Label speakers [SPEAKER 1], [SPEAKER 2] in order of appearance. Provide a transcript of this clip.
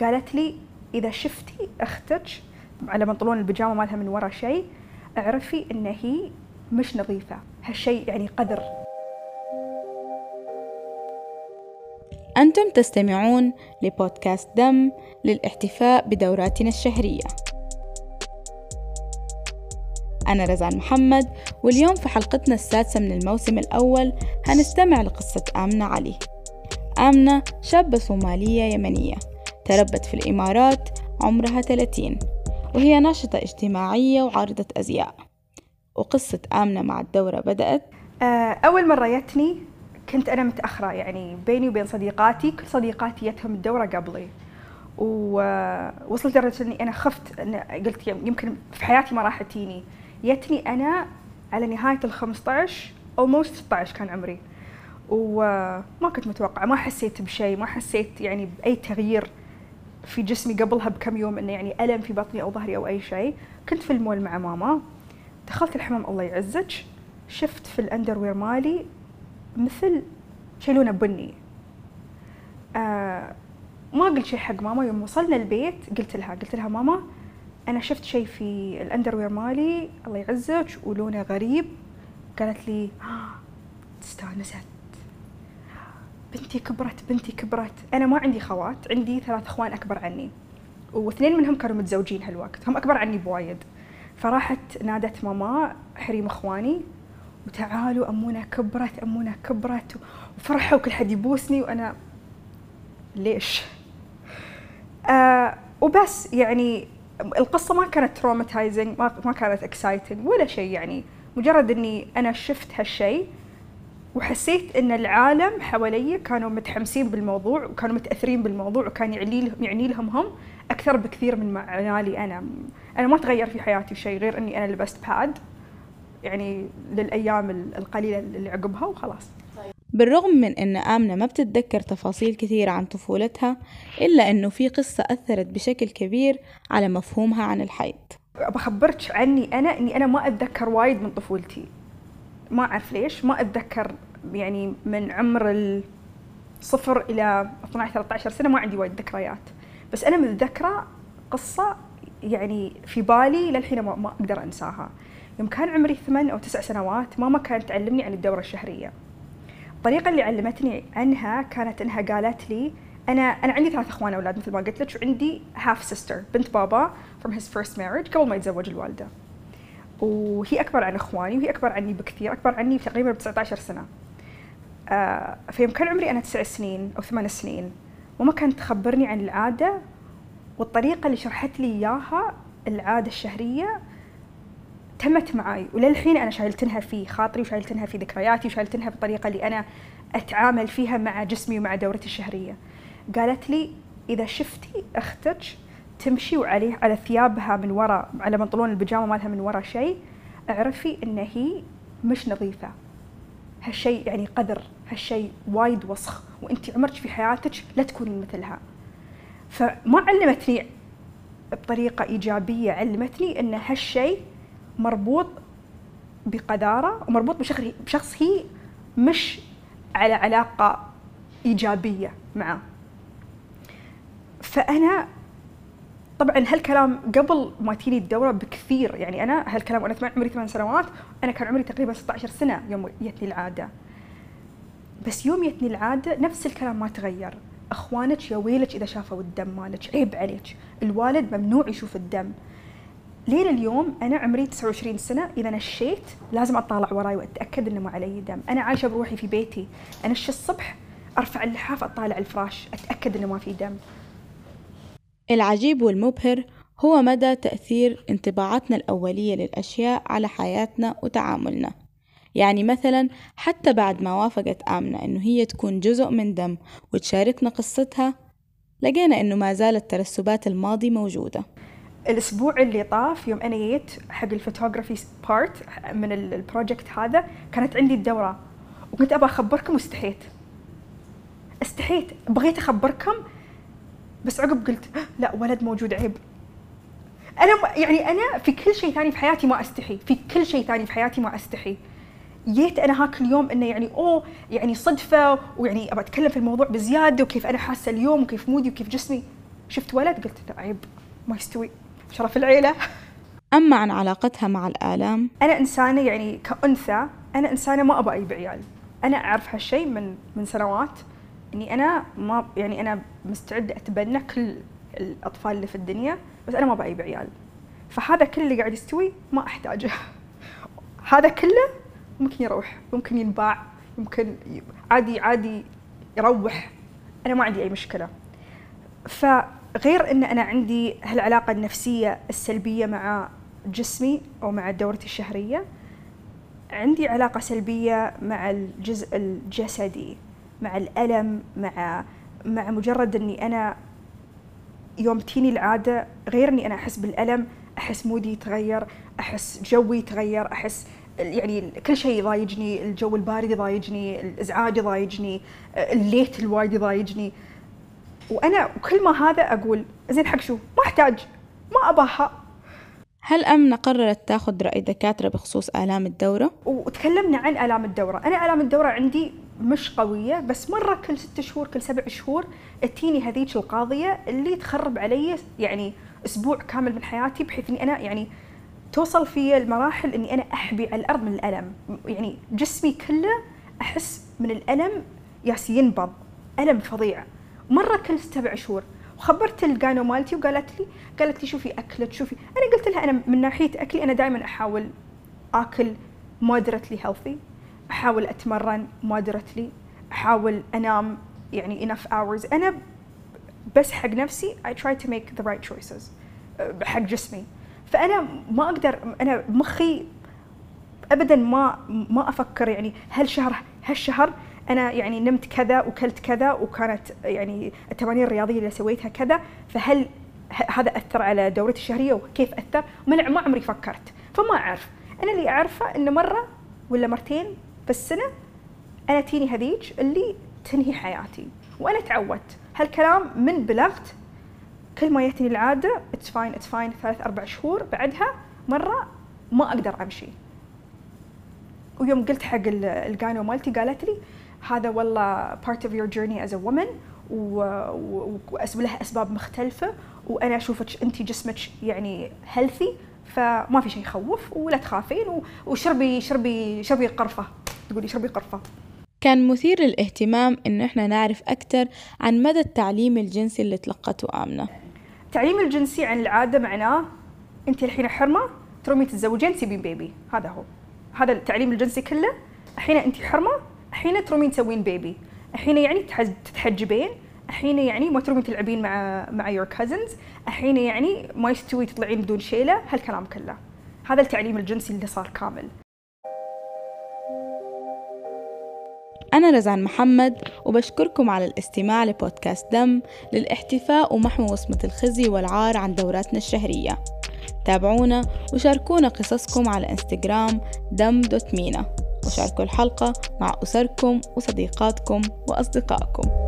[SPEAKER 1] قالت لي إذا شفتي أختك على بنطلون البيجامة مالها من ورا شيء اعرفي إن هي مش نظيفة. هالشيء يعني قدر
[SPEAKER 2] أنتم تستمعون لبودكاست دم للاحتفاء بدوراتنا الشهرية. أنا رزان محمد واليوم في حلقتنا السادسة من الموسم الأول هنستمع لقصة آمنة علي. آمنة شابة صومالية يمنية. تربت في الإمارات عمرها 30 وهي ناشطة اجتماعية وعارضة أزياء. وقصة آمنة مع الدورة بدأت.
[SPEAKER 1] آه، أول مرة جتني كنت أنا متأخرة يعني بيني وبين صديقاتي كل صديقاتي جتهم الدورة قبلي. ووصلت لدرجة إني أنا خفت إن قلت يمكن في حياتي ما راح تجيني جتني أنا على نهاية ال 15 almost 16 كان عمري. وما كنت متوقعة ما حسيت بشيء ما حسيت يعني بأي تغيير. في جسمي قبلها بكم يوم إنه يعني ألم في بطني أو ظهري أو أي شيء. كنت في المول مع ماما. دخلت الحمام الله يعزك. شفت في الأندروير مالي مثل شيء لونه بني. آه ما قلت شيء حق ماما. يوم وصلنا البيت قلت لها قلت لها ماما أنا شفت شيء في الأندروير مالي الله يعزك ولونه غريب. قالت لي "آه، استانست بنتي كبرت بنتي كبرت. أنا ما عندي خوات عندي ثلاث أخوان أكبر عني. واثنين منهم كانوا متزوجين هالوقت هم أكبر عني بوايد. فراحت نادت ماما حريم إخواني وتعالوا امونه كبرت امونه كبرت وفرحوا كل حد يبوسني وأنا ليش؟ آه وبس يعني القصة ما كانت traumatizing ما, ما كانت exciting ولا شيء يعني. مجرد إني أنا شفت هالشيء وحسيت إن العالم حوالي كانوا متحمسين بالموضوع وكانوا متأثرين بالموضوع وكان يعني لهم يعني لهم هم أكثر بكثير من معنالي أنا. أنا ما تغير في حياتي شيء غير إني أنا لبست باد يعني للأيام القليلة اللي عقبها وخلاص.
[SPEAKER 2] بالرغم من أن آمنة ما بتتذكر تفاصيل كثيرة عن طفولتها إلا أنه في قصة أثرت بشكل كبير على مفهومها عن الحيض.
[SPEAKER 1] بخبرك عني أنا إني أنا ما أتذكر وايد من طفولتي. ما أعرف ليش ما أتذكر يعني من عمر الصفر إلى 12 13 سنة ما عندي وايد ذكريات. بس أنا متذكرة قصة يعني في بالي للحين ما, أقدر أنساها. يوم كان عمري ثمان أو تسع سنوات ماما كانت تعلمني عن الدورة الشهرية. الطريقة اللي علمتني عنها كانت إنها قالت لي أنا أنا عندي ثلاث إخوان أولاد مثل ما قلت لك وعندي half sister بنت بابا from his first marriage قبل ما يتزوج الوالدة. وهي أكبر عن إخواني وهي أكبر عني بكثير أكبر عني تقريبا ب 19 سنة. آه فيوم كان عمري أنا تسع سنين أو ثمان سنين ماما كانت تخبرني عن العادة والطريقة اللي شرحت لي إياها العادة الشهرية تمت معاي. وللحين أنا شايلتنها في خاطري وشايلتنها في ذكرياتي وشايلتنها بالطريقة اللي أنا أتعامل فيها مع جسمي ومع دورتي الشهرية. قالت لي إذا شفتي أختك تمشي وعليه على ثيابها من ورا على بنطلون البيجامة مالها من ورا شيء اعرفي إن هي مش نظيفة. هالشيء يعني قدر هالشيء وايد وسخ وانت عمرك في حياتك لا تكونين مثلها. فما علمتني بطريقة إيجابية علمتني إن هالشيء مربوط بقذارة ومربوط بشخص هي مش على علاقة إيجابية معه. فأنا طبعا هالكلام قبل ما تجيني الدورة بكثير. يعني أنا هالكلام وأنا عمري ثمان سنوات أنا كان عمري تقريبا 16 سنة يوم جتني العادة. بس يوم جتني العادة نفس الكلام ما تغير. أخوانك يا ويلك إذا شافوا الدم مالك عيب عليك. الوالد ممنوع يشوف الدم. لين اليوم أنا عمري 29 سنة إذا نشيت لازم اطالع وراي وأتأكد إنه ما علي دم. أنا عايشة بروحي في بيتي. انش الصبح أرفع اللحاف أطالع الفراش أتأكد إنه ما في دم.
[SPEAKER 2] العجيب والمبهر هو مدى تأثير انطباعاتنا الأولية للأشياء على حياتنا وتعاملنا. يعني مثلا حتى بعد ما وافقت آمنة إنه هي تكون جزء من دم وتشاركنا قصتها لقينا إنه ما زالت ترسبات الماضي موجودة.
[SPEAKER 1] الأسبوع اللي طاف يوم أنا جيت حق ال photography part من ال- ال project هذا كانت عندي الدورة وكنت أبغى أخبركم واستحيت. استحيت. بغيت أخبركم بس عقب قلت لا ولد موجود عيب. أنا يعني أنا في كل شيء ثاني في حياتي ما أستحي في كل شيء ثاني في حياتي ما أستحي. جيت أنا هاك اليوم إنه يعني أوه يعني صدفة ويعني أبغى أتكلم في الموضوع بزيادة وكيف أنا حاسة اليوم وكيف مودي وكيف جسمي. شفت ولد؟ قلت عيب ما يستوي شرف العيلة.
[SPEAKER 2] أما عن علاقتها مع الآلام؟
[SPEAKER 1] أنا إنسانة يعني كأنثى أنا إنسانة ما أبغى أجيب عيال أنا أعرف هالشيء من من سنوات. اني أنا ما يعني أنا مستعدة أتبنى كل الأطفال اللي في الدنيا بس أنا ما أجيب عيال فهذا كل اللي قاعد يستوي ما أحتاجه. هذا كله ممكن يروح ممكن ينباع يمكن ي- عادي عادي يروح. أنا ما عندي أي مشكلة. فغير إن أنا عندي هالعلاقة النفسية السلبية مع جسمي أو مع دورتي الشهرية عندي علاقة سلبية مع الجزء الجسدي. مع الألم مع مع مجرد إني أنا يوم تيني العادة غير إني أنا أحس بالألم أحس مودي يتغير أحس جوي يتغير أحس يعني كل شيء يضايجني الجو البارد يضايجني الإزعاج يضايجني الليت الوايد يضايجني. وأنا وكل ما هذا أقول زين حق شو؟ ما أحتاج ما أباها.
[SPEAKER 2] هل أمنة قررت تاخذ رأي دكاترة بخصوص آلام الدورة؟
[SPEAKER 1] وتكلمنا عن آلام الدورة. أنا آلام الدورة عندي مش قوية بس مرة كل ست شهور كل سبع شهور تجيني هذيك القاضية اللي تخرب علي يعني أسبوع كامل من حياتي بحيث إني أنا يعني توصل في المراحل إني أنا أحبي على الأرض من الألم. يعني جسمي كله أحس من الألم ياس ينبض ألم فظيع. مرة كل سبع شهور وخبرت الجاينو مالتي وقالت لي قالت لي شوفي أكلك شوفي. أنا قلت لها أنا من ناحية أكلي أنا دائما أحاول آكل moderately healthy. أحاول أتمرن moderately أحاول أنام يعني enough hours. أنا بس حق نفسي I try to make the right choices أه، حق جسمي. فأنا ما أقدر أنا مخي ابدا ما ما أفكر يعني هالشهر هالشهر أنا يعني نمت كذا وكلت كذا وكانت يعني التمارين الرياضية اللي سويتها كذا فهل هذا أثر على دورتي الشهرية وكيف أثر؟ ما عمري فكرت. فما أعرف. أنا اللي أعرفه إنه مرة ولا مرتين بالسنه أنا تيني هذيك اللي تنهي حياتي. وأنا تعودت. هالكلام من بلغت كل ما يتني العادة it's fine it's fine ثلاث أربع شهور بعدها مرة ما أقدر أمشي. ويوم قلت حق ال- ال gyno مالتي قالت لي هذا والله part of your journey as a woman و- و- وأس- ولها أسباب مختلفة وأنا أشوفك انت جسمك يعني healthy فما في شيء يخوف ولا تخافين وشربي شربي شربي قرفة. تقولي شربي قرفة.
[SPEAKER 2] كان مثير للاهتمام إنه إحنا نعرف أكثر عن مدى التعليم الجنسي اللي تلقته آمنة
[SPEAKER 1] التعليم الجنسي عن العادة معناه أنت الحين حرمة ترومي تتزوجين تسيبين بيبي هذا هو. هذا التعليم الجنسي كله. الحين أنت حرمة الحين ترومين تسوين بيبي الحين يعني تحج- تتحجبين. الحين يعني ما ترومين تلعبين مع مع your cousins الحين يعني ما يستوي تطلعين بدون شيلة. هالكلام كله. هذا التعليم الجنسي اللي صار كامل.
[SPEAKER 2] أنا رزان محمد وبشكركم على الاستماع لبودكاست دم للاحتفاء ومحو وصمة الخزي والعار عن دوراتنا الشهرية. تابعونا وشاركونا قصصكم على إنستغرام دم دوت مينا. وشاركوا الحلقة مع أسركم وصديقاتكم وأصدقائكم.